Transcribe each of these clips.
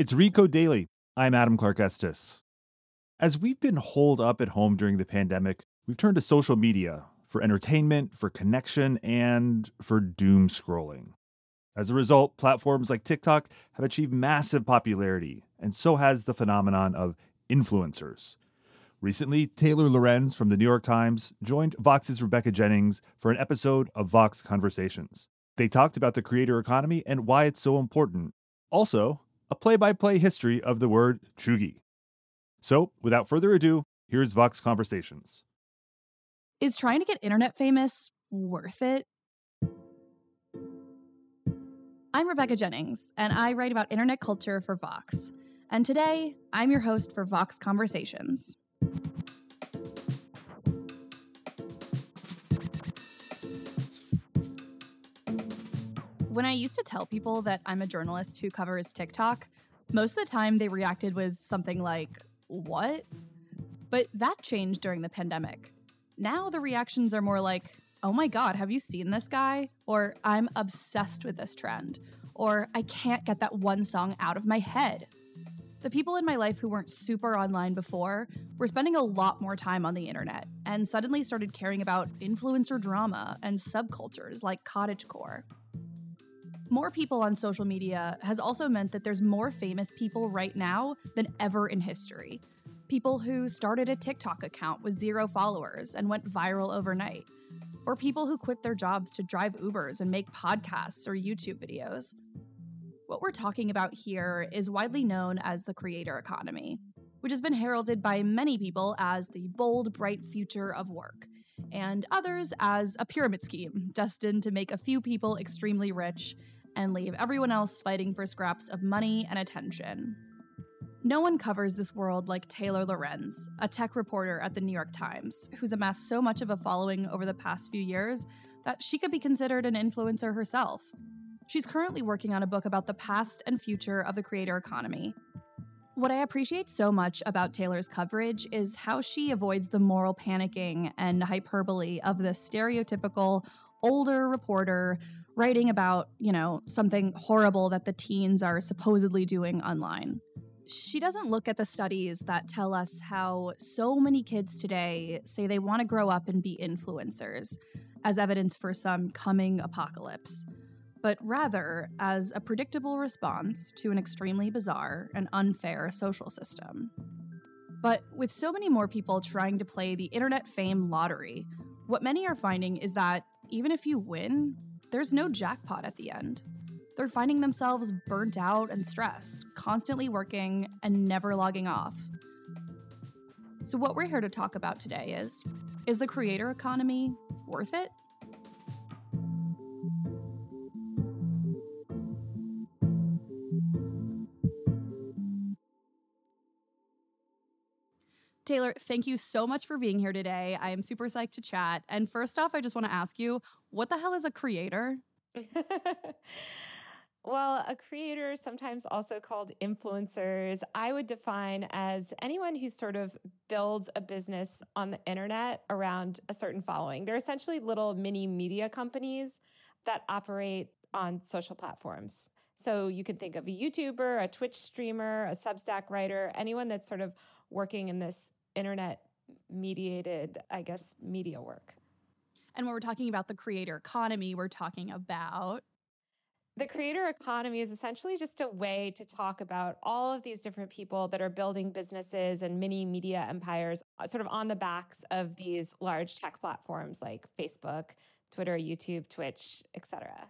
It's Recode Daily. I'm Adam Clark Estes. As we've been holed up at home during the pandemic, we've turned to social media for entertainment, for connection, and for doom scrolling. As a result, platforms like TikTok have achieved massive popularity, and so has the phenomenon of influencers. Recently, Taylor Lorenz from the New York Times joined Vox's Rebecca Jennings for an episode of Vox Conversations. They talked about the creator economy and why it's so important. Also, a play by play history of the word cheugy. So, without further ado, here's Vox Conversations. Is trying to get internet famous worth it? I'm Rebecca Jennings, and I write about internet culture for Vox. And today, I'm your host for Vox Conversations. When I used to tell people that I'm a journalist who covers TikTok, most of the time they reacted with something like, What? But that changed during the pandemic. Now the reactions are more like, Oh my God, have you seen this guy? Or I'm obsessed with this trend. Or I can't get that one song out of my head. The people in my life who weren't super online before were spending a lot more time on the internet and suddenly started caring about influencer drama and subcultures like cottagecore. More people on social media has also meant that there's more famous people right now than ever in history. People who started a TikTok account with zero followers and went viral overnight. Or people who quit their jobs to drive Ubers and make podcasts or YouTube videos. What we're talking about here is widely known as the creator economy, which has been heralded by many people as the bold, bright future of work, and others as a pyramid scheme destined to make a few people extremely rich and leave everyone else fighting for scraps of money and attention. No one covers this world like Taylor Lorenz, a tech reporter at the New York Times, who's amassed so much of a following over the past few years that she could be considered an influencer herself. She's currently working on a book about the past and future of the creator economy. What I appreciate so much about Taylor's coverage is how she avoids the moral panicking and hyperbole of the stereotypical older reporter writing about, you know, something horrible that the teens are supposedly doing online. She doesn't look at the studies that tell us how so many kids today say they want to grow up and be influencers as evidence for some coming apocalypse, but rather as a predictable response to an extremely bizarre and unfair social system. But with so many more people trying to play the internet fame lottery, what many are finding is that even if you win, there's no jackpot at the end. They're finding themselves burnt out and stressed, constantly working and never logging off. So, what we're here to talk about today is Is the creator economy worth it? Taylor, thank you so much for being here today. I am super psyched to chat. And first off, I just want to ask you what the hell is a creator? well, a creator, sometimes also called influencers, I would define as anyone who sort of builds a business on the internet around a certain following. They're essentially little mini media companies that operate on social platforms. So you can think of a YouTuber, a Twitch streamer, a Substack writer, anyone that's sort of working in this internet mediated, I guess, media work. And when we're talking about the creator economy, we're talking about the creator economy is essentially just a way to talk about all of these different people that are building businesses and mini media empires uh, sort of on the backs of these large tech platforms like Facebook, Twitter, YouTube, Twitch, etc.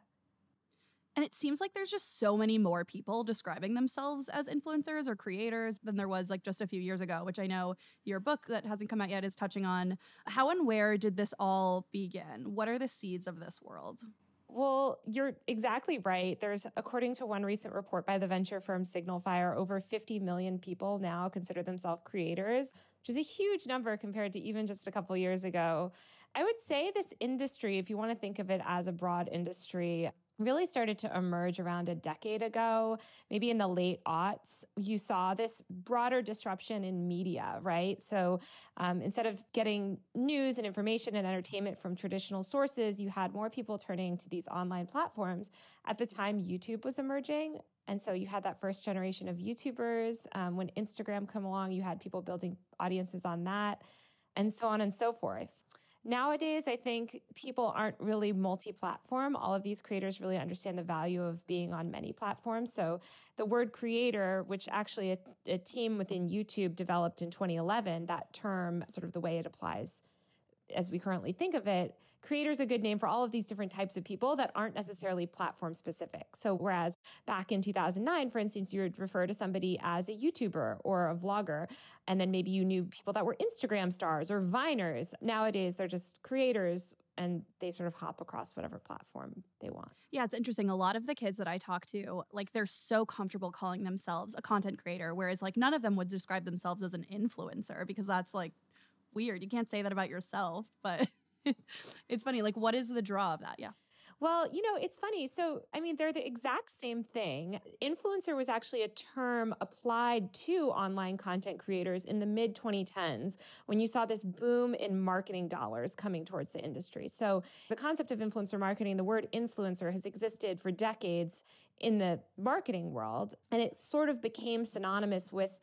And it seems like there's just so many more people describing themselves as influencers or creators than there was like just a few years ago, which I know your book that hasn't come out yet is touching on. How and where did this all begin? What are the seeds of this world? Well, you're exactly right. There's, according to one recent report by the venture firm Signalfire, over 50 million people now consider themselves creators, which is a huge number compared to even just a couple years ago. I would say this industry, if you want to think of it as a broad industry, really started to emerge around a decade ago, maybe in the late aughts. You saw this broader disruption in media, right? So um, instead of getting news and information and entertainment from traditional sources, you had more people turning to these online platforms. At the time, YouTube was emerging. And so you had that first generation of YouTubers. Um, when Instagram came along, you had people building audiences on that and so on and so forth. Nowadays, I think people aren't really multi platform. All of these creators really understand the value of being on many platforms. So the word creator, which actually a, a, team within YouTube developed in 2011, that term, sort of the way it applies as we currently think of it, creator is a good name for all of these different types of people that aren't necessarily platform specific. So whereas back in 2009, for instance, you would refer to somebody as a YouTuber or a vlogger, and then maybe you knew people that were Instagram stars or Viners. Nowadays, they're just creators and they sort of hop across whatever platform they want. Yeah, it's interesting. A lot of the kids that I talk to, like they're so comfortable calling themselves a content creator, whereas like none of them would describe themselves as an influencer because that's like weird. You can't say that about yourself, but it's funny. Like, what is the draw of that? Yeah. Well, you know, it's funny. So, I mean, they're the exact same thing. Influencer was actually a term applied to online content creators in the mid 2010s when you saw this boom in marketing dollars coming towards the industry. So, the concept of influencer marketing, the word influencer has existed for decades in the marketing world, and it sort of became synonymous with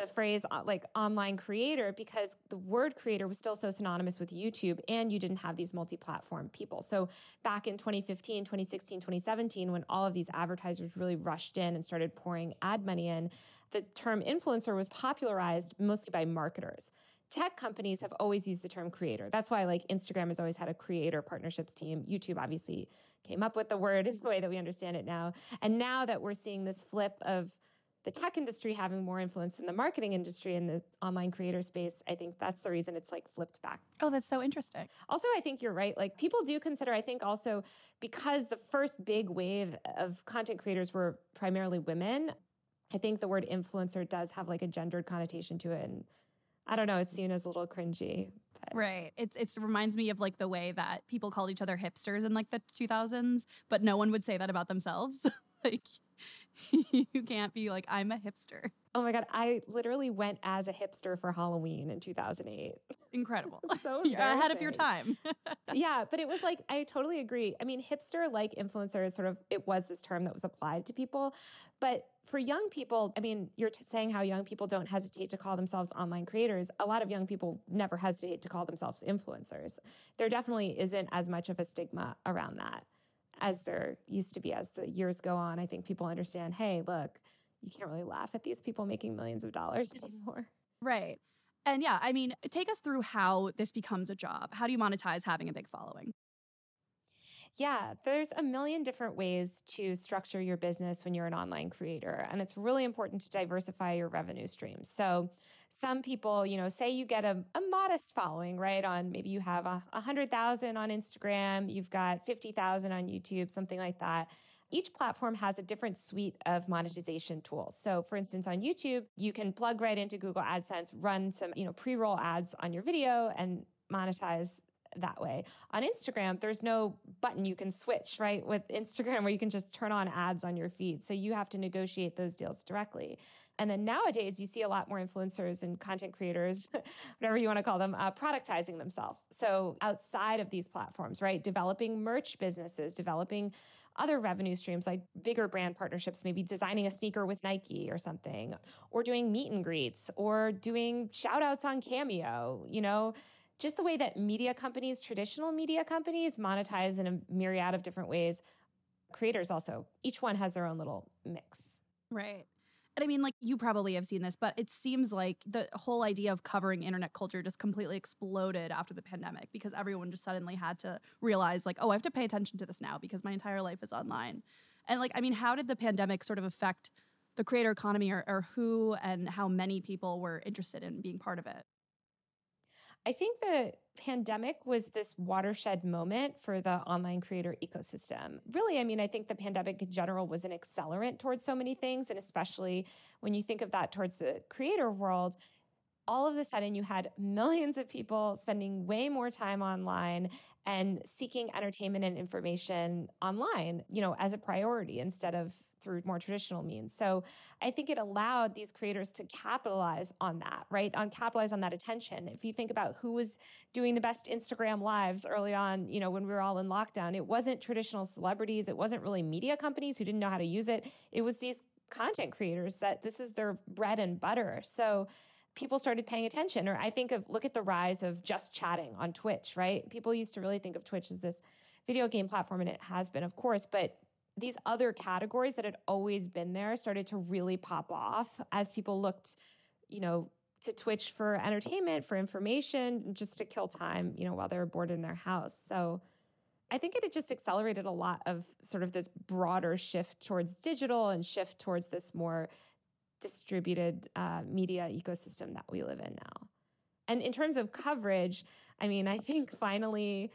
the phrase uh, like online creator because the word creator was still so synonymous with YouTube and you didn't have these multi-platform people. So back in 2015, 2016, 2017, when all of these advertisers really rushed in and started pouring ad money in, the term influencer was popularized mostly by marketers. Tech companies have always used the term creator. That's why like Instagram has always had a creator partnerships team. YouTube obviously came up with the word in the way that we understand it now. And now that we're seeing this flip of the tech industry having more influence than the marketing industry in the online creator space, I think that's the reason it's like flipped back. Oh, that's so interesting. Also, I think you're right. Like people do consider, I think also because the first big wave of content creators were primarily women, I think the word influencer does have like a gendered connotation to it. And I don't know, it's seen as a little cringy. But. Right. It's it reminds me of like the way that people called each other hipsters in like the 2000s, but no one would say that about themselves. like you can't be like, I'm a hipster. Oh my God. I literally went as a hipster for Halloween in 2008. Incredible. so You're ahead of your time. yeah. But it was like, I totally agree. I mean, hipster like influencer is sort of, it was this term that was applied to people. But for young people, I mean, you're t- saying how young people don't hesitate to call themselves online creators. A lot of young people never hesitate to call themselves influencers. There definitely isn't as much of a stigma around that as there used to be as the years go on. I think people understand, hey, look, you can't really laugh at these people making millions of dollars anymore. Right. And yeah, I mean, take us through how this becomes a job. How do you monetize having a big following? Yeah, there's a million different ways to structure your business when you're an online creator. And it's really important to diversify your revenue streams. So, some people, you know, say you get a, a modest following, right? On maybe you have a, a hundred thousand on Instagram, you've got 50,000 on YouTube, something like that. Each platform has a different suite of monetization tools. So for instance, on YouTube, you can plug right into Google AdSense, run some, you know, pre-roll ads on your video and monetize that way. On Instagram, there's no button you can switch, right? With Instagram where you can just turn on ads on your feed. So you have to negotiate those deals directly. And then nowadays, you see a lot more influencers and content creators, whatever you want to call them, uh, productizing themselves. So outside of these platforms, right? Developing merch businesses, developing other revenue streams like bigger brand partnerships, maybe designing a sneaker with Nike or something, or doing meet and greets, or doing shout outs on Cameo, you know, just the way that media companies, traditional media companies, monetize in a myriad of different ways. Creators also, each one has their own little mix. Right. And I mean, like, you probably have seen this, but it seems like the whole idea of covering internet culture just completely exploded after the pandemic because everyone just suddenly had to realize, like, oh, I have to pay attention to this now because my entire life is online. And, like, I mean, how did the pandemic sort of affect the creator economy or, or who and how many people were interested in being part of it? I think the pandemic was this watershed moment for the online creator ecosystem. Really, I mean, I think the pandemic in general was an accelerant towards so many things. And especially when you think of that towards the creator world, all of a sudden you had millions of people spending way more time online and seeking entertainment and information online, you know, as a priority instead of through more traditional means. So I think it allowed these creators to capitalize on that, right? On capitalize on that attention. If you think about who was doing the best Instagram lives early on, you know, when we were all in lockdown, it wasn't traditional celebrities. It wasn't really media companies who didn't know how to use it. It was these content creators that this is their bread and butter. So people started paying attention. Or I think of look at the rise of just chatting on Twitch, right? People used to really think of Twitch as this video game platform, and it has been, of course, but these other categories that had always been there started to really pop off as people looked, you know, to Twitch for entertainment, for information, just to kill time, you know, while they were bored in their house. So I think it had just accelerated a lot of sort of this broader shift towards digital and shift towards this more distributed uh, media ecosystem that we live in now. And in terms of coverage, I mean, I think finally,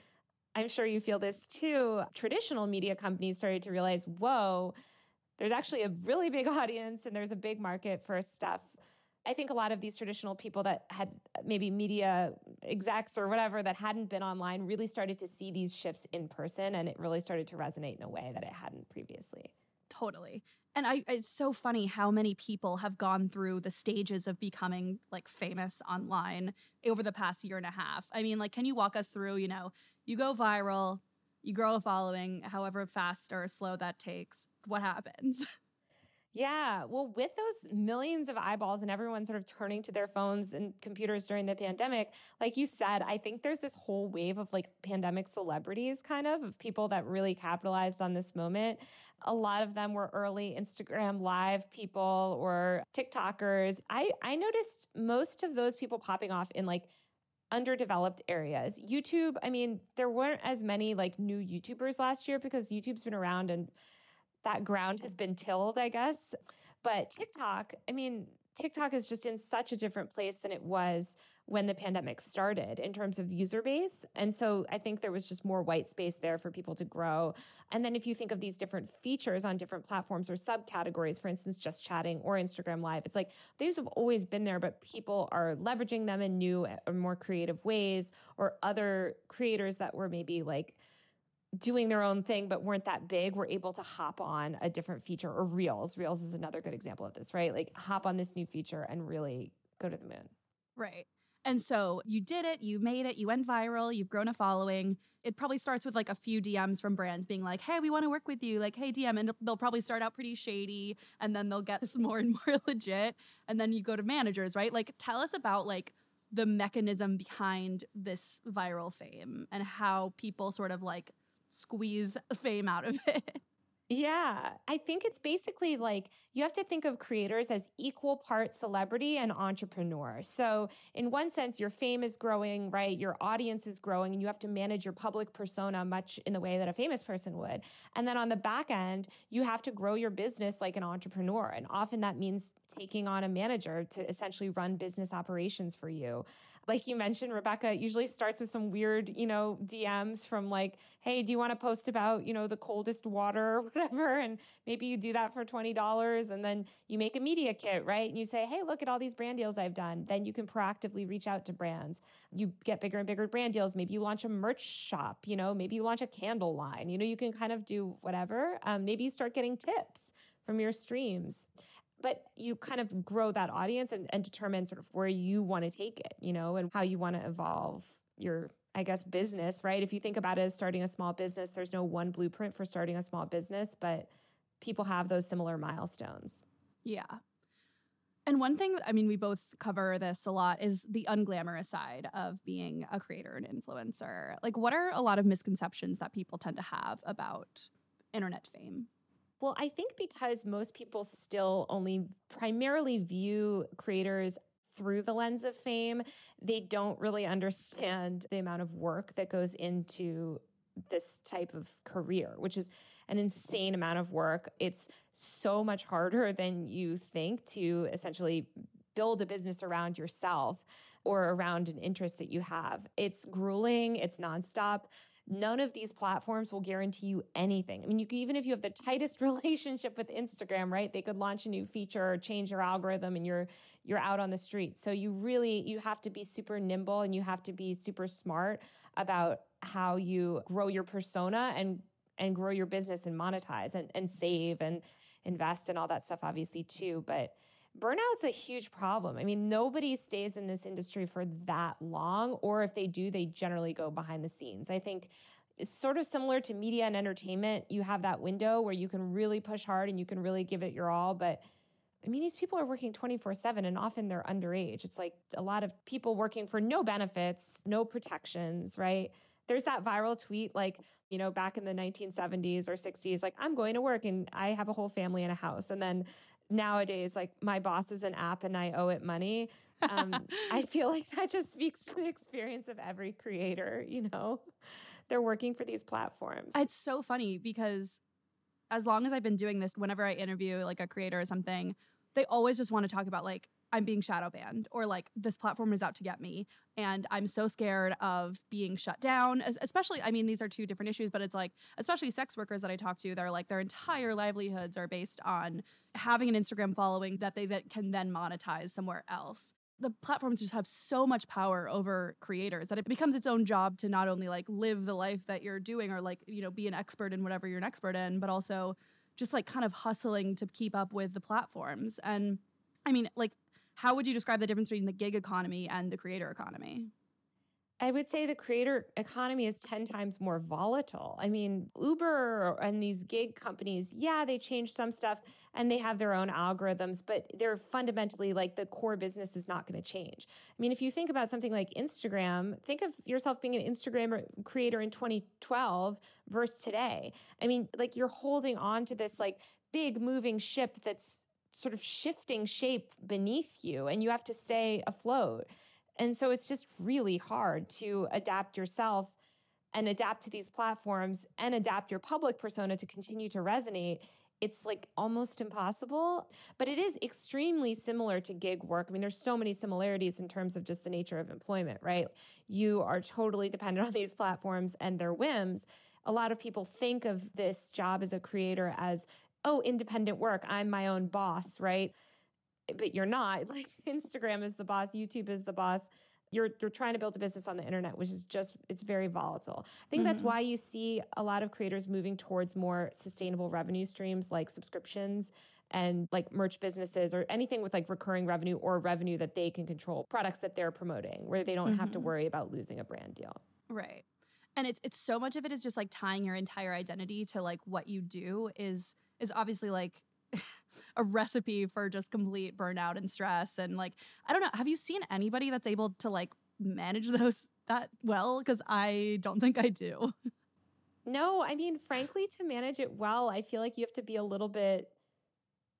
I'm sure you feel this too. Traditional media companies started to realize, whoa, there's actually a really big audience and there's a big market for stuff. I think a lot of these traditional people that had maybe media execs or whatever that hadn't been online really started to see these shifts in person and it really started to resonate in a way that it hadn't previously. Totally. And I, it's so funny how many people have gone through the stages of becoming like famous online over the past year and a half. I mean, like, can you walk us through, you know, you go viral, you grow a following, however fast or slow that takes, what happens? Yeah. Well, with those millions of eyeballs and everyone sort of turning to their phones and computers during the pandemic, like you said, I think there's this whole wave of like pandemic celebrities kind of, of people that really capitalized on this moment. A lot of them were early Instagram live people or TikTokers. I, I noticed most of those people popping off in like underdeveloped areas. YouTube, I mean, there weren't as many like new YouTubers last year because YouTube's been around and that ground has been tilled, I guess. But TikTok, I mean, TikTok is just in such a different place than it was when the pandemic started in terms of user base. And so I think there was just more white space there for people to grow. And then if you think of these different features on different platforms or subcategories, for instance, just chatting or Instagram live, it's like these have always been there, but people are leveraging them in new or more creative ways or other creators that were maybe like, doing their own thing but weren't that big were able to hop on a different feature or reels reels is another good example of this right like hop on this new feature and really go to the moon right and so you did it you made it you went viral you've grown a following it probably starts with like a few dms from brands being like hey we want to work with you like hey dm and they'll probably start out pretty shady and then they'll get some more and more legit and then you go to managers right like tell us about like the mechanism behind this viral fame and how people sort of like squeeze fame out of it. Yeah, I think it's basically like you have to think of creators as equal part celebrity and entrepreneur. So, in one sense, your fame is growing, right? Your audience is growing, and you have to manage your public persona much in the way that a famous person would. And then on the back end, you have to grow your business like an entrepreneur. And often that means taking on a manager to essentially run business operations for you like you mentioned, Rebecca, it usually starts with some weird, you know, DMs from like, hey, do you want to post about, you know, the coldest water or whatever? And maybe you do that for $20 and then you make a media kit, right? And you say, hey, look at all these brand deals I've done. Then you can proactively reach out to brands. You get bigger and bigger brand deals. Maybe you launch a merch shop, you know, maybe you launch a candle line. You know, you can kind of do whatever. Um, maybe you start getting tips from your streams but you kind of grow that audience and, and determine sort of where you want to take it, you know, and how you want to evolve your I guess, business, right? If you think about it as starting a small business, there's no one blueprint for starting a small business, but people have those similar milestones. Yeah. And one thing, I mean, we both cover this a lot is the unglamorous side of being a creator and influencer. Like, what are a lot of misconceptions that people tend to have about internet fame? Well, I think because most people still only primarily view creators through the lens of fame, they don't really understand the amount of work that goes into this type of career, which is an insane amount of work. It's so much harder than you think to essentially build a business around yourself or around an interest that you have. It's grueling, it's nonstop. None of these platforms will guarantee you anything. I mean, you even if you have the tightest relationship with Instagram, right? They could launch a new feature or change your algorithm and you're you're out on the street. So you really you have to be super nimble and you have to be super smart about how you grow your persona and and grow your business and monetize and, and save and invest and all that stuff obviously too. But burnout's a huge problem. I mean, nobody stays in this industry for that long, or if they do, they generally go behind the scenes. I think it's sort of similar to media and entertainment. You have that window where you can really push hard and you can really give it your all, but I mean, these people are working 24 7 and often they're underage. It's like a lot of people working for no benefits, no protections, right? There's that viral tweet like, you know, back in the 1970s or 60s, like, I'm going to work and I have a whole family and a house. And then nowadays, like my boss is an app and I owe it money. Um, I feel like that just speaks to the experience of every creator, you know? They're working for these platforms. It's so funny because as long as I've been doing this, whenever I interview like a creator or something, they always just want to talk about like I'm being shadow banned or like this platform is out to get me. And I'm so scared of being shut down especially I mean these are two different issues but it's like especially sex workers that I talk to they're like their entire livelihoods are based on having an Instagram following that they that can then monetize somewhere else. The platforms just have so much power over creators that it becomes its own job to not only like live the life that you're doing or like you know be an expert in whatever you're an expert in but also just like kind of hustling to keep up with the platforms. And I mean, like how would you describe the difference between the gig economy and the creator economy? I would say the creator economy is 10 times more volatile. I mean, Uber and these gig companies, yeah, they change some stuff and they have their own algorithms, but they're fundamentally like the core business is not going to change. I mean, if you think about something like Instagram, think of yourself being an Instagram creator in 2012 versus today. I mean, like you're holding on to this like big moving ship that's sort of shifting shape beneath you and you have to stay afloat. And so it's just really hard to adapt yourself and adapt to these platforms and adapt your public persona to continue to resonate. It's like almost impossible, but it is extremely similar to gig work. I mean, there's so many similarities in terms of just the nature of employment, right? You are totally dependent on these platforms and their whims. A lot of people think of this job as a creator as oh, independent work. I'm my own boss, right? But you're not. Like Instagram is the boss, YouTube is the boss. You're you're trying to build a business on the internet, which is just it's very volatile. I think mm-hmm. that's why you see a lot of creators moving towards more sustainable revenue streams like subscriptions and like merch businesses or anything with like recurring revenue or revenue that they can control, products that they're promoting where they don't mm-hmm. have to mm-hmm. worry about losing a brand deal. Right. And it's it's so much of it is just like tying your entire identity to like what you do is is obviously like a recipe for just complete burnout and stress and like I don't know have you seen anybody that's able to like manage those that well because I don't think I do. No, I mean frankly to manage it well, I feel like you have to be a little bit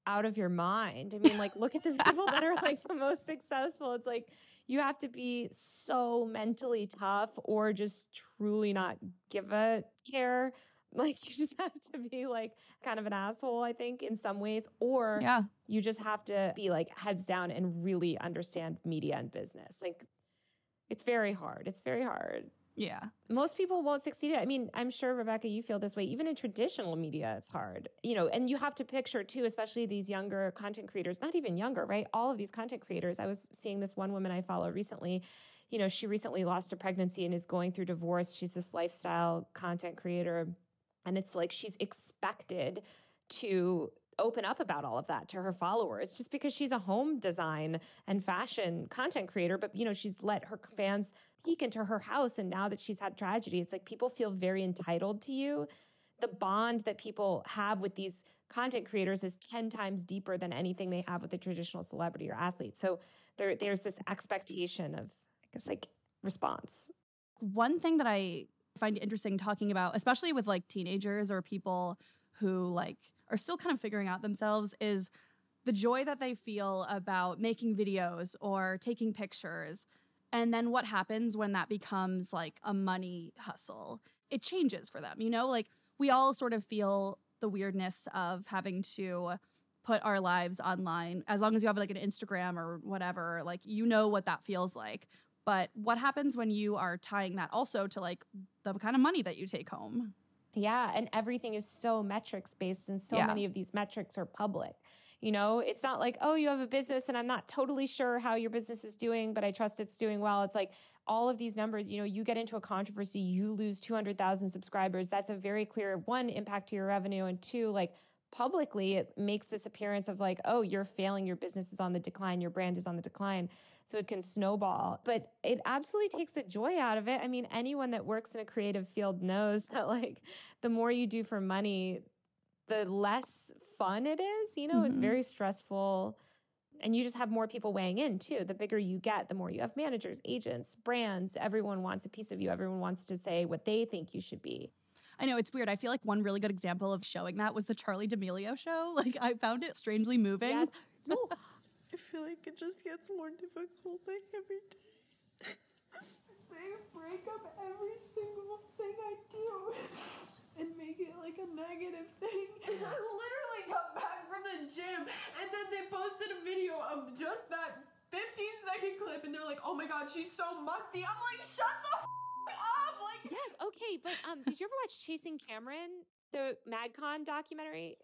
out of your mind. I mean like look at the people that are like the most successful. It's like you have to be so mentally tough or just truly not give a care like you just have to be like kind of an asshole, I think, in some ways, or yeah. you just have to be like heads down and really understand media and business. Like it's very hard. It's very hard. Yeah. Most people won't succeed. I mean, I'm sure, Rebecca, you feel this way. Even in traditional media, it's hard. You know, and you have to picture too, especially these younger content creators, not even younger, right? All of these content creators. I was seeing this one woman I follow recently. You know, she recently lost a pregnancy and is going through divorce. She's this lifestyle content creator and it's like she's expected to open up about all of that to her followers just because she's a home design and fashion content creator but you know she's let her fans peek into her house and now that she's had tragedy it's like people feel very entitled to you. The bond that people have with these content creators is 10 times deeper than anything they have with a traditional celebrity or athlete. So there there's this expectation of i guess like response. One thing that i find interesting talking about, especially with like teenagers or people who like are still kind of figuring out themselves, is the joy that they feel about making videos or taking pictures. And then what happens when that becomes like a money hustle? It changes for them, you know? Like we all sort of feel the weirdness of having to put our lives online as long as you have like an Instagram or whatever, like you know what that feels like. But what happens when you are tying that also to like the kind of money that you take home? Yeah, and everything is so metrics based, and so Yeah. many of these metrics are public. You know, it's not like, oh, you have a business and I'm not totally sure how your business is doing, but I trust it's doing well. It's like all of these numbers, you know, you get into a controversy, you lose 200,000 subscribers. That's a very clear one impact to your revenue. And two, like publicly, it makes this appearance of like, oh, you're failing, your business is on the decline, your brand is on the decline. So it can snowball, but it absolutely takes the joy out of it. I mean, anyone that works in a creative field knows that like the more you do for money, the less fun it is. You know, it's Mhm. very stressful. And you just have more people weighing in too. The bigger you get, the more you have managers, agents, brands. Everyone wants a piece of you. Everyone wants to say what they think you should be. I know it's weird. I feel like one really good example of showing that was the Charli D'Amelio show. Like I found it strangely moving. Yes. No, I feel like it just gets more difficult like every day. they break up every single thing I do and make it like a negative thing. And I literally got back from the gym and then they posted a video of just that 15 second clip and they're like, oh my god, she's so musty. I'm like, shut the f- up! Like, Yes. Okay. But um, did you ever watch Chasing Cameron, the MagCon documentary?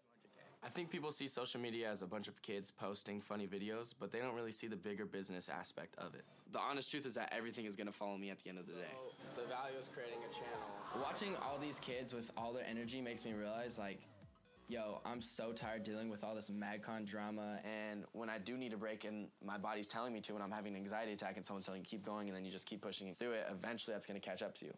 I think people see social media as a bunch of kids posting funny videos, but they don't really see the bigger business aspect of it. The honest truth is that everything is gonna follow me at the end of the day. The value is creating a channel. Watching all these kids with all their energy makes me realize, like, yo, I'm so tired dealing with all this MagCon drama. And when I do need a break and my body's telling me to, and I'm having an anxiety attack, and someone's telling you keep going, and then you just keep pushing through it, eventually that's gonna catch up to you.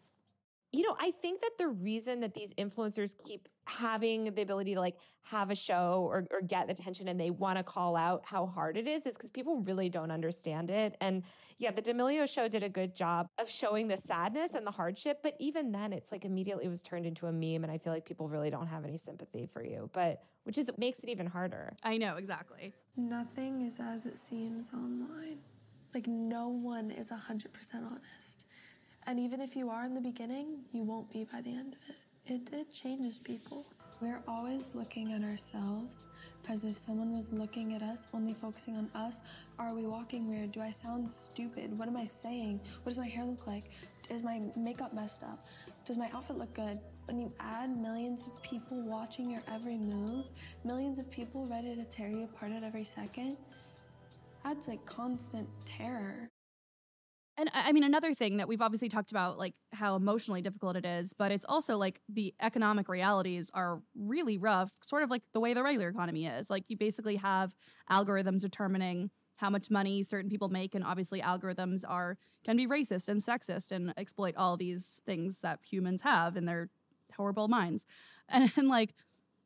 You know, I think that the reason that these influencers keep having the ability to like have a show or, or get attention and they want to call out how hard it is is because people really don't understand it. And yeah, the D'Amelio show did a good job of showing the sadness and the hardship. But even then, it's like immediately it was turned into a meme. And I feel like people really don't have any sympathy for you, but which is makes it even harder. I know exactly. Nothing is as it seems online. Like, no one is 100% honest. And even if you are in the beginning, you won't be by the end of it. It, it changes people. We're always looking at ourselves as if someone was looking at us, only focusing on us. Are we walking weird? Do I sound stupid? What am I saying? What does my hair look like? Is my makeup messed up? Does my outfit look good? When you add millions of people watching your every move, millions of people ready to tear you apart at every second, that's like constant terror. And I mean, another thing that we've obviously talked about, like how emotionally difficult it is, but it's also like the economic realities are really rough, sort of like the way the regular economy is. Like you basically have algorithms determining how much money certain people make, and obviously algorithms are can be racist and sexist and exploit all these things that humans have in their horrible minds. And, and like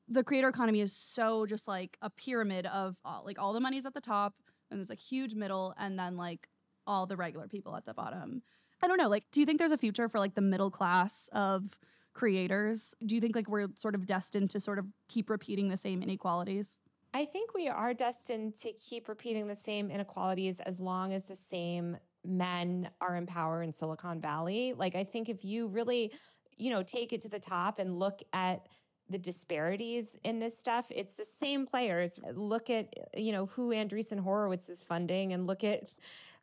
the creator economy is so just like a pyramid of all, like all the money's at the top, and there's a huge middle, and then like all the regular people at the bottom. I don't know. Like, do you think there's a future for like the middle class of creators? Do you think like we're sort of destined to sort of keep repeating the same inequalities? I think we are destined to keep repeating the same inequalities as long as the same men are in power in Silicon Valley. Like, I think if you really, you know, take it to the top and look at the disparities in this stuff, it's the same players. Look at, you know, who Andreessen Horowitz is funding and look at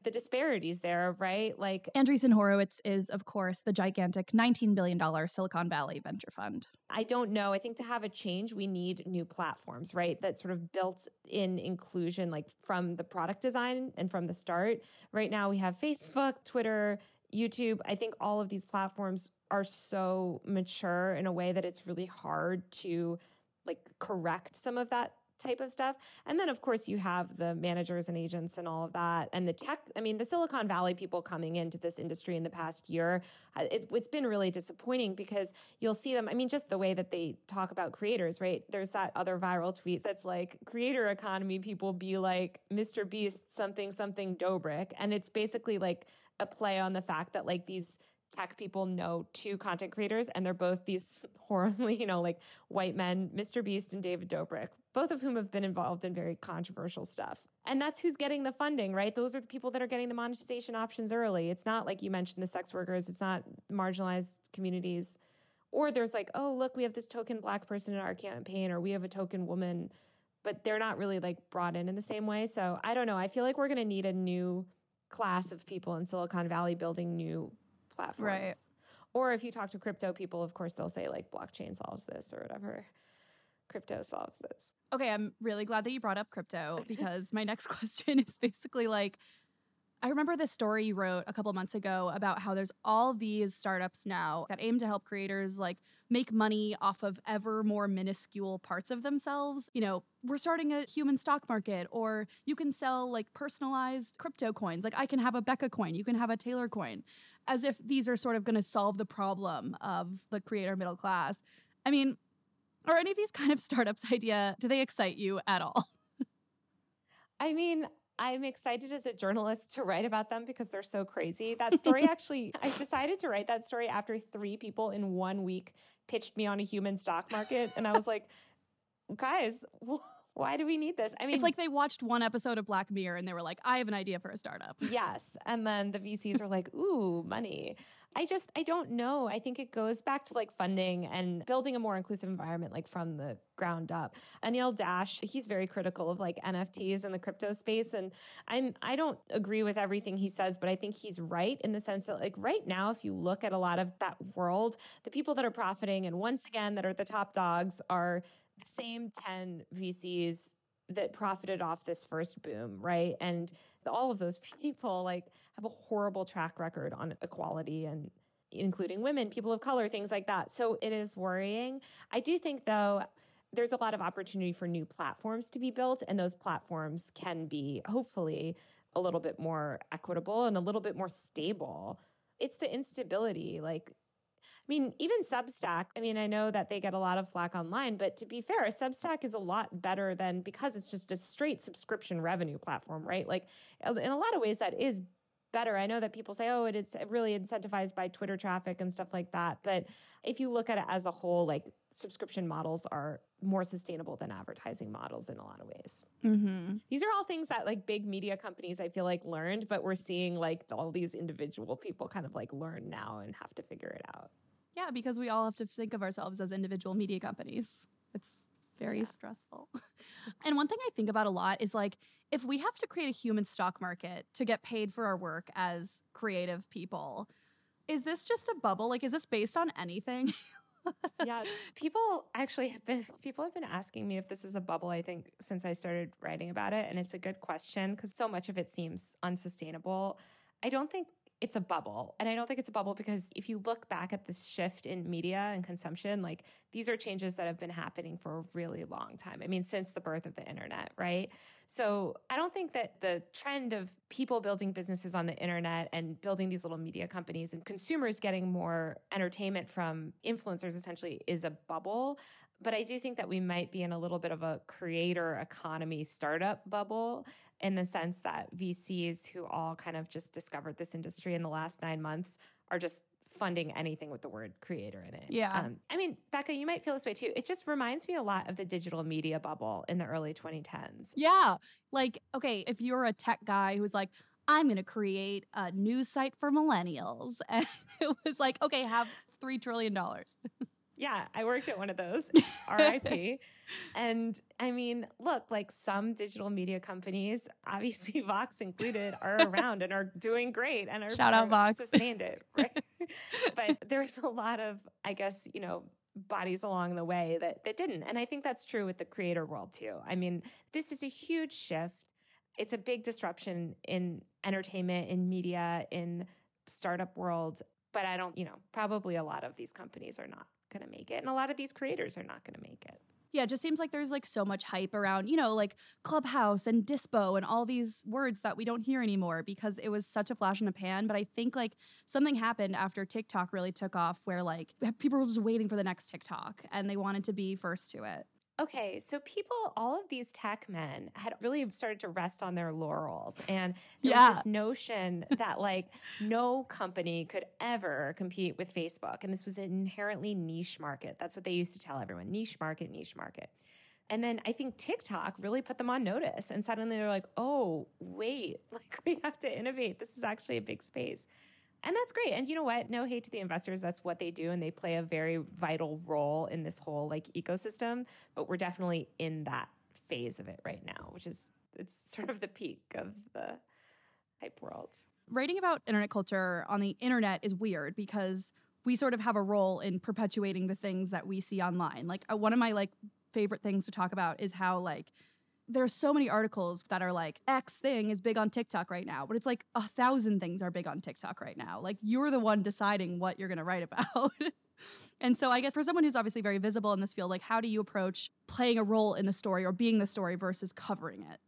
the disparities there, right? Like, Andreessen Horowitz is, of course, the gigantic $19 billion Silicon Valley venture fund. I don't know. I think to have a change, we need new platforms, right? That sort of built in inclusion, like from the product design and from the start. Right now, we have Facebook, Twitter, YouTube. I think all of these platforms are so mature in a way that it's really hard to like correct some of that type of stuff. And then, of course, you have the managers and agents and all of that. And the tech, I mean, the Silicon Valley people coming into this industry in the past year, uh, it, it's been really disappointing because you'll see them. I mean, just the way that they talk about creators, right? There's that other viral tweet that's like, creator economy people be like Mr. Beast, something, something Dobrik. And it's basically like a play on the fact that like these tech people know two content creators and they're both these horribly, you know, like white men, Mr. Beast and David Dobrik, both of whom have been involved in very controversial stuff. And that's who's getting the funding, right? Those are the people that are getting the monetization options early. It's not like you mentioned the sex workers, it's not marginalized communities. Or there's like, oh, look, we have this token black person in our campaign, or we have a token woman but they're not really like brought in in the same way. So I don't know. I feel like we're going to need a new class of people in Silicon Valley building new platforms. Right. Or if you talk to crypto people, of course, they'll say like blockchain solves this or whatever. Crypto solves this. Okay, I'm really glad that you brought up crypto because my next question is basically like I remember this story you wrote a couple months ago about how there's all these startups now that aim to help creators like make money off of ever more minuscule parts of themselves. You know, we're starting a human stock market, or you can sell like personalized crypto coins. Like I can have a Becca coin, you can have a Taylor coin, as if these are sort of going to solve the problem of the creator middle class. I mean, are any of these kind of startups idea, do they excite you at all? I mean, I'm excited as a journalist to write about them because they're so crazy. That story actually, I decided to write that story after three people in one week pitched me on a human stock market. And I was like, guys, why do we need this? I mean, it's like they watched one episode of Black Mirror and they were like, I have an idea for a startup. Yes. And then the VCs are like, ooh, money. I just, I don't know. I think it goes back to like funding and building a more inclusive environment, like from the ground up. Anil Dash, he's very critical of like NFTs in the crypto space. And I'm, I don't agree with everything he says, but I think he's right in the sense that like right now, if you look at a lot of that world, the people that are profiting and once again, that are the top dogs are the same 10 VCs that profited off this first boom, right? And all of those people like have a horrible track record on equality and including women, people of color, things like that. So it is worrying. I do think though there's a lot of opportunity for new platforms to be built and those platforms can be hopefully a little bit more equitable and a little bit more stable. It's the instability like I mean, even Substack, I mean, I know that they get a lot of flack online, but to be fair, Substack is a lot better than because it's just a straight subscription revenue platform, right? Like in a lot of ways, that is better. I know that people say, oh, it is really incentivized by Twitter traffic and stuff like that. But if you look at it as a whole, like subscription models are more sustainable than advertising models in a lot of ways. Mm-hmm. These are all things that like big media companies, I feel like learned, but we're seeing like all these individual people kind of like learn now and have to figure it out. Yeah, because we all have to think of ourselves as individual media companies. It's very yeah. stressful. and one thing I think about a lot is like if we have to create a human stock market to get paid for our work as creative people, is this just a bubble? Like is this based on anything? yeah, people actually have been people have been asking me if this is a bubble I think since I started writing about it and it's a good question cuz so much of it seems unsustainable. I don't think it's a bubble. And I don't think it's a bubble because if you look back at this shift in media and consumption, like these are changes that have been happening for a really long time. I mean, since the birth of the internet, right? So I don't think that the trend of people building businesses on the internet and building these little media companies and consumers getting more entertainment from influencers essentially is a bubble. But I do think that we might be in a little bit of a creator economy startup bubble in the sense that VCs who all kind of just discovered this industry in the last nine months are just funding anything with the word creator in it. Yeah. Um, I mean, Becca, you might feel this way too. It just reminds me a lot of the digital media bubble in the early 2010s. Yeah. Like, okay, if you're a tech guy who's like, I'm going to create a news site for millennials. And it was like, okay, have $3 trillion. Yeah, I worked at one of those, RIP. And I mean, look, like some digital media companies, obviously Vox included, are around and are doing great and are shout out Vox sustained it, right? but there's a lot of, I guess, you know, bodies along the way that that didn't, and I think that's true with the creator world too. I mean, this is a huge shift. It's a big disruption in entertainment, in media, in startup world. But I don't, you know, probably a lot of these companies are not going to make it. And a lot of these creators are not going to make it. Yeah, it just seems like there's like so much hype around, you know, like Clubhouse and Dispo and all these words that we don't hear anymore because it was such a flash in a pan. But I think like something happened after TikTok really took off where like people were just waiting for the next TikTok and they wanted to be first to it. Okay, so people, all of these tech men had really started to rest on their laurels. And there yeah. was this notion that like no company could ever compete with Facebook. And this was an inherently niche market. That's what they used to tell everyone niche market, niche market. And then I think TikTok really put them on notice. And suddenly they're like, oh, wait, like we have to innovate. This is actually a big space. And that's great. And you know what? No hate to the investors. That's what they do. And they play a very vital role in this whole like ecosystem. But we're definitely in that phase of it right now, which is it's sort of the peak of the hype world. Writing about internet culture on the internet is weird because we sort of have a role in perpetuating the things that we see online. Like uh, one of my like favorite things to talk about is how like there's so many articles that are like X thing is big on TikTok right now, but it's like a thousand things are big on TikTok right now. Like you're the one deciding what you're going to write about. and so I guess for someone who's obviously very visible in this field, like how do you approach playing a role in the story or being the story versus covering it?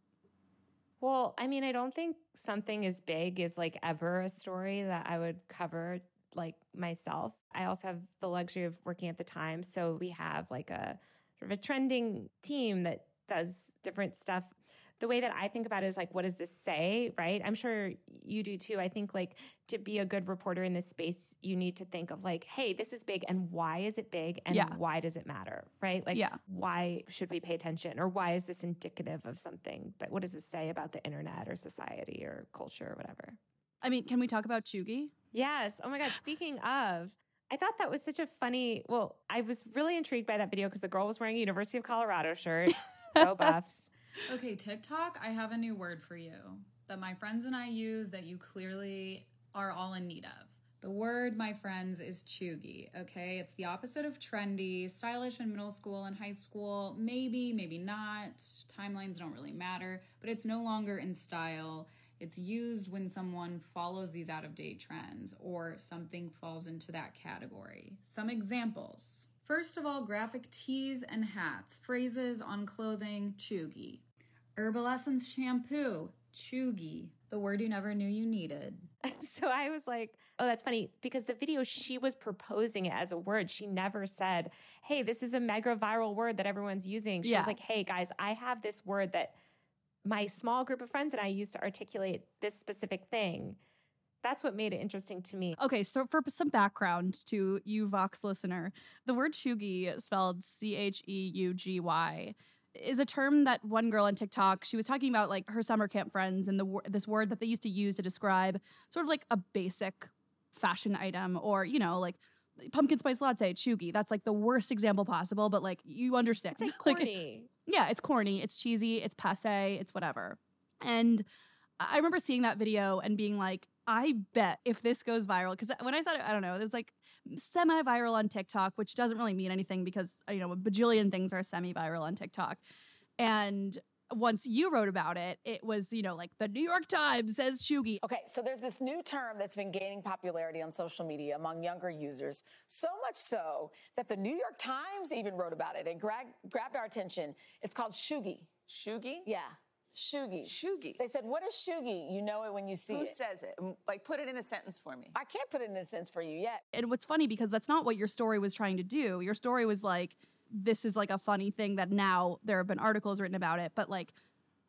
Well, I mean, I don't think something as big is like ever a story that I would cover like myself. I also have the luxury of working at the Times, so we have like a sort of a trending team that does different stuff. The way that I think about it is like, what does this say? Right. I'm sure you do too. I think like to be a good reporter in this space, you need to think of like, hey, this is big and why is it big and Yeah. why does it matter? Right. Like, Yeah. why should we pay attention or why is this indicative of something? But what does this say about the internet or society or culture or whatever? I mean, can we talk about Cheugy? Yes. Oh my God. Speaking of, I thought that was such a funny. Well, I was really intrigued by that video because the girl was wearing a University of Colorado shirt. Go Buffs. Okay, TikTok, I have a new word for you that my friends and I use that you clearly are all in need of. The word, my friends, is cheugy. Okay, it's the opposite of trendy, stylish in middle school and high school. Maybe, maybe not. Timelines don't really matter, but it's no longer in style. It's used when someone follows these out of date trends or something falls into that category. Some examples. First of all, graphic tees and hats, phrases on clothing, cheugy. Herbal Essence shampoo, cheugy. The word you never knew you needed. so I was like, oh, that's funny because the video, she was proposing it as a word. She never said, hey, this is a mega viral word that everyone's using. She Yeah. was like, hey, guys, I have this word that my small group of friends and I use to articulate this specific thing. That's what made it interesting to me. Okay, so for some background to you, Vox listener, the word cheugy, spelled C H E U G Y, is a term that one girl on TikTok she was talking about like her summer camp friends and the this word that they used to use to describe sort of like a basic fashion item or you know like pumpkin spice latte cheugy. That's like the worst example possible, but like you understand. It's like corny. yeah, it's corny, it's cheesy, it's passe, it's whatever. And I remember seeing that video and being like, I bet if this goes viral, because when I saw it, I don't know, it was like semi viral on TikTok, which doesn't really mean anything because, you know, a bajillion things are semi viral on TikTok. And once you wrote about it, it was, you know, like the New York Times says cheugy. Okay, so there's this new term that's been gaining popularity on social media among younger users. So much so that the New York Times even wrote about it and gra- grabbed our attention. It's called shugi. Shugi? Yeah, shugi. Shugi. They said, "What is shugi?" You know it when you see Who it. says it? Like, put it in a sentence for me. I can't put it in a sentence for you yet. And what's funny because that's not what your story was trying to do. Your story was like, this is like a funny thing that now there have been articles written about it. But like,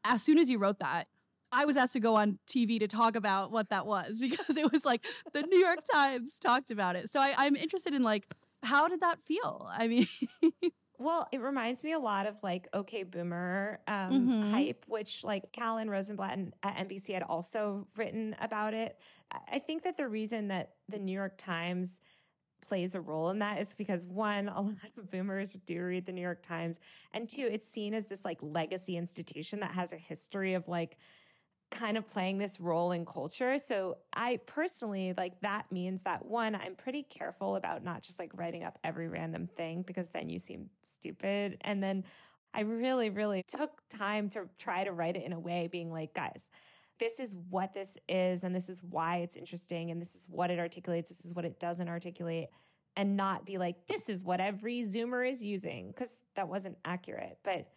as soon as you wrote that, I was asked to go on TV to talk about what that was because it was like the New York Times talked about it. So I, I'm interested in like, how did that feel? I mean, Well, it reminds me a lot of like OK Boomer um, Mhm. hype, which like Kalhan Rosenblatt and- at NBC had also written about it. I- I think that the reason that the New York Times plays a role in that is because one, a lot of boomers do read the New York Times, and two, it's seen as this like legacy institution that has a history of like kind of playing this role in culture. So I personally like that means that one, I'm pretty careful about not just like writing up every random thing because then you seem stupid. And then I really, really took time to try to write it in a way being like, guys, this is what this is, and this is why it's interesting, and this is what it articulates, this is what it doesn't articulate, and not be like, this is what every Zoomer is using, because that wasn't accurate. But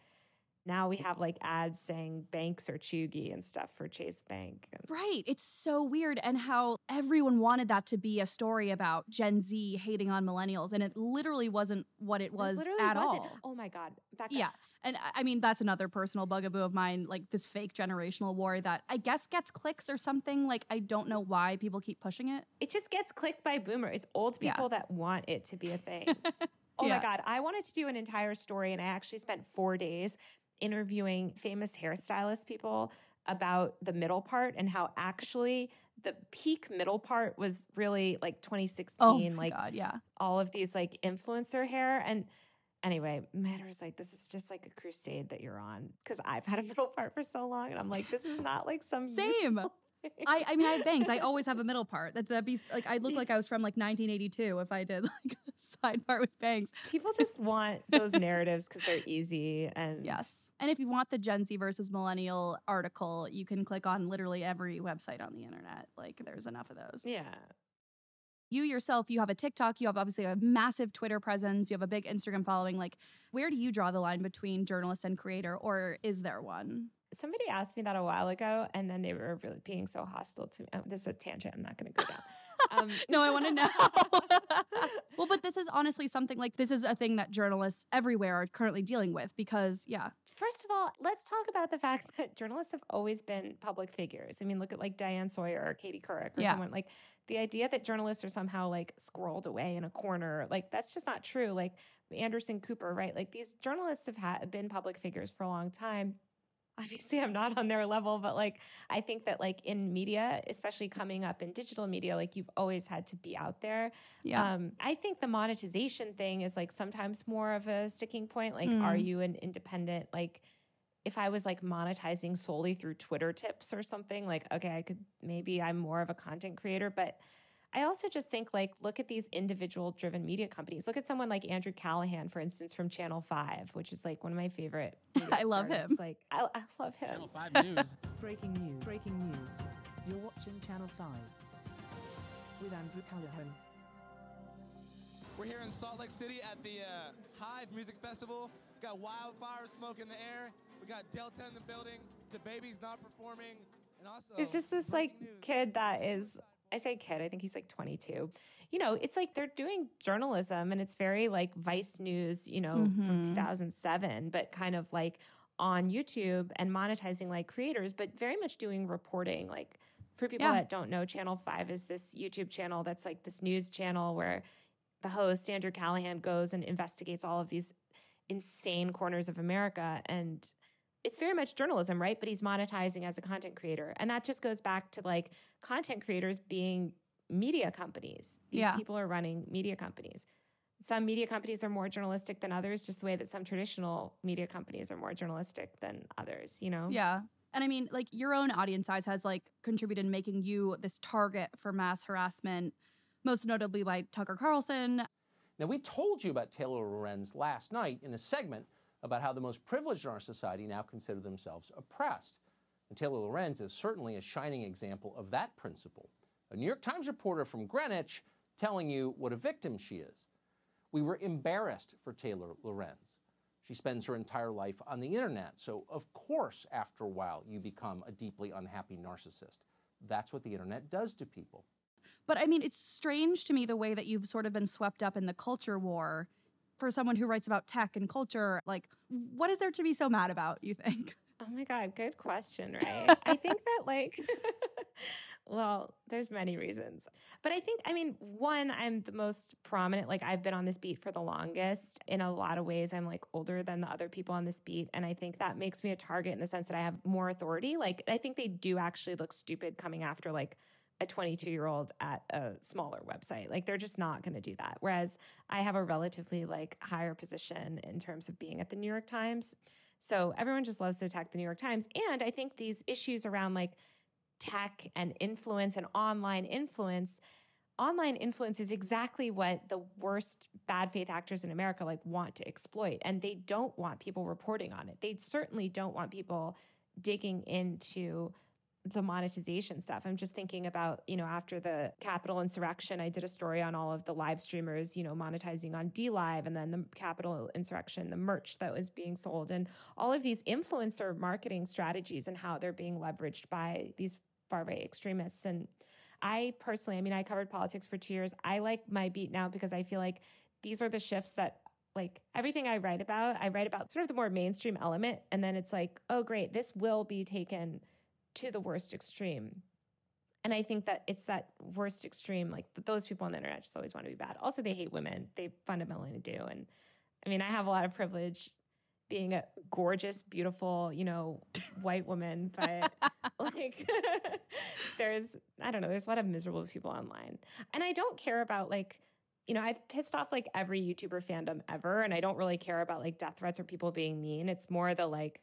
now we have like ads saying banks are cheugy and stuff for Chase Bank. Right. It's so weird. And how everyone wanted that to be a story about Gen Z hating on millennials. And it literally wasn't what it was literally at wasn't. all. Oh my God. Yeah. And I- mean, that's another personal bugaboo of mine, like this fake generational war that I guess gets clicks or something. Like, I don't know why people keep pushing it. It just gets clicked by boomer. It's old Yeah. people that want it to be a thing. oh Yeah. my God. I wanted to do an entire story and I actually spent four days interviewing famous hairstylist people about the middle part and how actually the peak middle part was really like 2016, Oh like God, yeah. all of these like influencer hair. And Anyway, Matter was like, this is just like a crusade that you're on because I've had a middle part for so long. And I'm like, this is not like some Same. I, I mean, I have bangs. I always have a middle part. That that'd be like I look like I was from like 1982 if I did like a side part with bangs. People just want those narratives because they're easy. And Yes. And if you want the Gen Z versus millennial article, you can click on literally every website on the internet. Like there's enough of those. yeah. You yourself, you have a TikTok, you have obviously a massive Twitter presence, you have a big Instagram following. Like, where do you draw the line between journalist and creator, or is there one? Somebody asked me that a while ago, and then they were really being so hostile to me. Oh, this is a tangent. I'm not going to go down. Um, No, I want to know. well, but this is honestly something like this is a thing that journalists everywhere are currently dealing with because, yeah, First of all, let's talk about the fact that journalists have always been public figures. I mean, look at like Diane Sawyer or Katie Couric or Yeah. someone like the idea that journalists are somehow like squirreled away in a corner, like that's just not true. Like Anderson Cooper, right? Like these journalists have had been public figures for a long time. Obviously, I'm not on their level, but like I think that like in media, especially coming up in digital media, like you've always had to be out there. yeah. Um, I think the monetization thing is like sometimes more of a sticking point. Like, are Mm. you an independent? Like, if I was like monetizing solely through Twitter tips or something, like, okay, I could maybe I'm more of a content creator, but I also just think like, look at these individual driven media companies. Look at someone like Andrew Callahan, for instance, from Channel 5, which is like one of my favorite. I love him. startups. Like, I, I love him. Channel 5 News. Breaking news. Breaking news. You're watching Channel 5 with Andrew Callahan. We're here in Salt Lake City at the uh, Hive Music Festival. We got wildfire smoke in the air. We got Delta in the building. The baby's not performing. And also, It's just this like news. kid that is I say kid, I think he's like 22. You know, it's like they're doing journalism and it's very like Vice News, you know, from Mhm. 2007, but kind of like on YouTube and monetizing like creators, but very much doing reporting. Like for people Yeah. that don't know, Channel 5 is this YouTube channel that's like this news channel where the host, Andrew Callahan, goes and investigates all of these insane corners of America. And it's very much journalism, right? But he's monetizing as a content creator. And that just goes back to like content creators being media companies. These Yeah. people are running media companies. Some media companies are more journalistic than others, just the way that some traditional media companies are more journalistic than others, you know? Yeah. And I mean, like your own audience size has like contributed in making you this target for mass harassment, most notably by Tucker Carlson. Now, we told you about Taylor Lorenz last night in a segment about how the most privileged in our society now consider themselves oppressed. And Taylor Lorenz is certainly a shining example of that principle. A New York Times reporter from Greenwich telling you what a victim she is. We were embarrassed for Taylor Lorenz. She spends her entire life on the internet, so of course, after a while, you become a deeply unhappy narcissist. That's what the internet does to people. But I mean, it's strange to me the way that you've sort of been swept up in the culture war for someone who writes about tech and culture. Like, what is there to be so mad about, you think? Oh my God, good question, right? I think that, like, well, there's many reasons. But I think, I mean, one, I'm the most prominent. Like, I've been on this beat for the longest. In a lot of ways, I'm like older than the other people on this beat. And I think that makes me a target in the sense that I have more authority. Like, I think they do actually look stupid coming after, like, a 22 year old at a smaller website. Like they're just not going to do that. Whereas I have a relatively like higher position in terms of being at the New York Times. So everyone just loves to attack the New York Times. And I think these issues around like tech and influence and online influence, online influence is exactly what the worst bad faith actors in America like want to exploit. And they don't want people reporting on it. They certainly don't want people digging into the monetization stuff. I'm just thinking about, you know, after the Capitol insurrection, I did a story on all of the live streamers, you know, monetizing on DLive and then the Capitol insurrection, the merch that was being sold, and all of these influencer marketing strategies and how they're being leveraged by these far right extremists. And I personally, I mean, I covered politics for two years. I like my beat now because I feel like these are the shifts that like everything I write about, I write about sort of the more mainstream element. And then it's like, oh, great, this will be taken to the worst extreme. And I think that it's that worst extreme, like those people on the internet just always want to be bad. Also, they hate women. They fundamentally do. And I mean, I have a lot of privilege being a gorgeous, beautiful, you know, white woman, but like there's, I don't know, there's a lot of miserable people online. And I don't care about like you know, I've pissed off like every YouTuber fandom ever, and I don't really care about like death threats or people being mean. It's more the like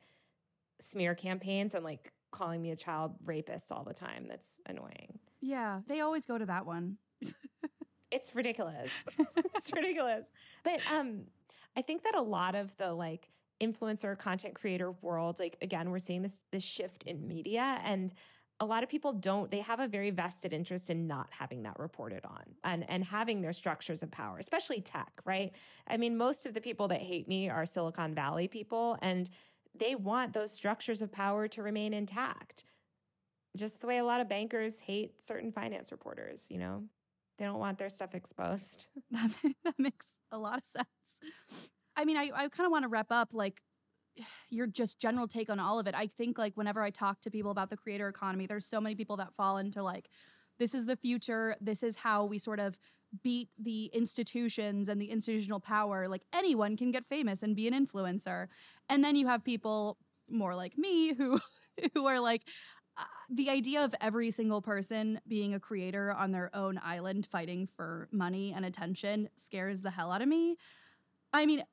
smear campaigns and like calling me a child rapist all the time. That's annoying. Yeah, they always go to that one. it's ridiculous. it's ridiculous. But um I think that a lot of the like influencer content creator world, like again, we're seeing this this shift in media and a lot of people don't they have a very vested interest in not having that reported on and and having their structures of power especially tech right i mean most of the people that hate me are silicon valley people and they want those structures of power to remain intact just the way a lot of bankers hate certain finance reporters you know they don't want their stuff exposed that, makes a lot of sense i mean i, I kind of want to wrap up like your just general take on all of it. I think like whenever I talk to people about the creator economy, there's so many people that fall into like this is the future. This is how we sort of beat the institutions and the institutional power. Like anyone can get famous and be an influencer. And then you have people more like me who who are like uh, the idea of every single person being a creator on their own island fighting for money and attention scares the hell out of me. I mean,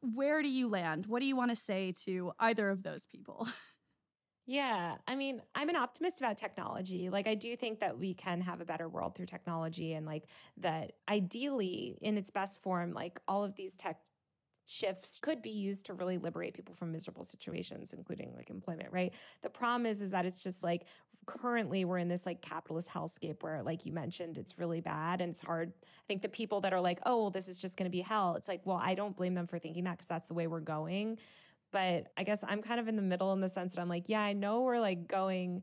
where do you land? What do you want to say to either of those people? Yeah, I mean, I'm an optimist about technology. Like, I do think that we can have a better world through technology, and like that ideally, in its best form, like all of these tech shifts could be used to really liberate people from miserable situations including like employment right? The problem is is that it's just like currently we're in this like capitalist hellscape where like you mentioned it's really bad and it's hard. I think the people that are like oh well this is just going to be hell it's like well i don't blame them for thinking that because that's the way we're going but i guess i'm kind of in the middle in the sense that i'm like yeah i know we're like going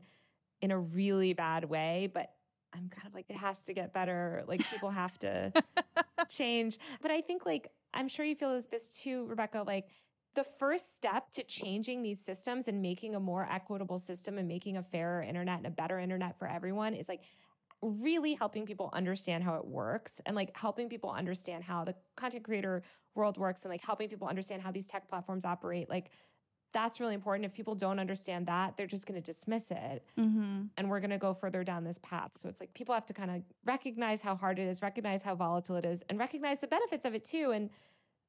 in a really bad way but i'm kind of like it has to get better like people have to change but i think like I'm sure you feel this too, Rebecca. Like the first step to changing these systems and making a more equitable system and making a fairer internet and a better internet for everyone is like really helping people understand how it works and like helping people understand how the content creator world works and like helping people understand how these tech platforms operate. Like that's really important. If people don't understand that, they're just going to dismiss it. Mm-hmm. And we're going to go further down this path. So it's like people have to kind of recognize how hard it is, recognize how volatile it is, and recognize the benefits of it too. And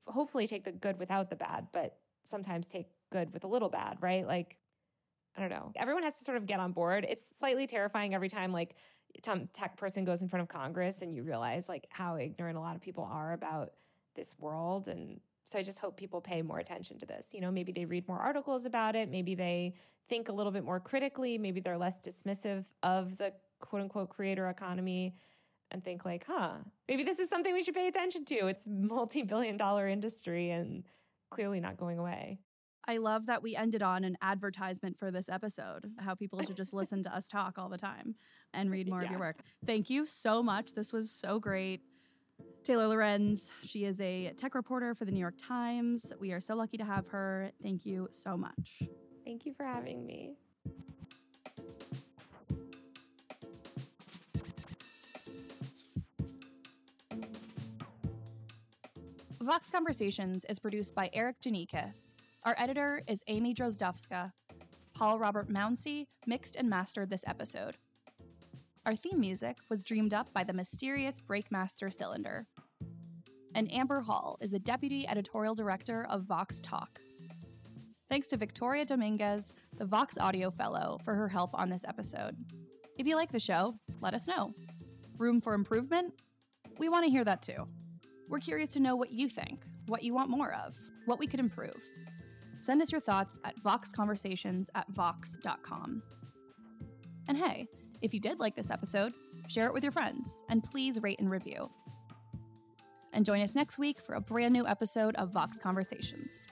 hopefully take the good without the bad, but sometimes take good with a little bad, right? Like, I don't know. Everyone has to sort of get on board. It's slightly terrifying every time, like, some tech person goes in front of Congress and you realize, like, how ignorant a lot of people are about this world and so I just hope people pay more attention to this. You know, maybe they read more articles about it. Maybe they think a little bit more critically. Maybe they're less dismissive of the quote unquote creator economy and think like, huh, maybe this is something we should pay attention to. It's multi-billion dollar industry and clearly not going away. I love that we ended on an advertisement for this episode, how people should just listen to us talk all the time and read more yeah. of your work. Thank you so much. This was so great. Taylor Lorenz. She is a tech reporter for the New York Times. We are so lucky to have her. Thank you so much. Thank you for having me. Vox Conversations is produced by Erikk Geannikis. Our editor is Amy Drozdowska. Paul Robert Mounsey mixed and mastered this episode. Our theme music was dreamed up by the mysterious Breakmaster Cylinder. And Amber Hall is the deputy editorial director of Vox Talk. Thanks to Victoria Dominguez, the Vox Audio Fellow, for her help on this episode. If you like the show, let us know. Room for improvement? We want to hear that too. We're curious to know what you think, what you want more of, what we could improve. Send us your thoughts at voxconversations at vox.com. And hey, if you did like this episode, share it with your friends, and please rate and review. And join us next week for a brand new episode of Vox Conversations.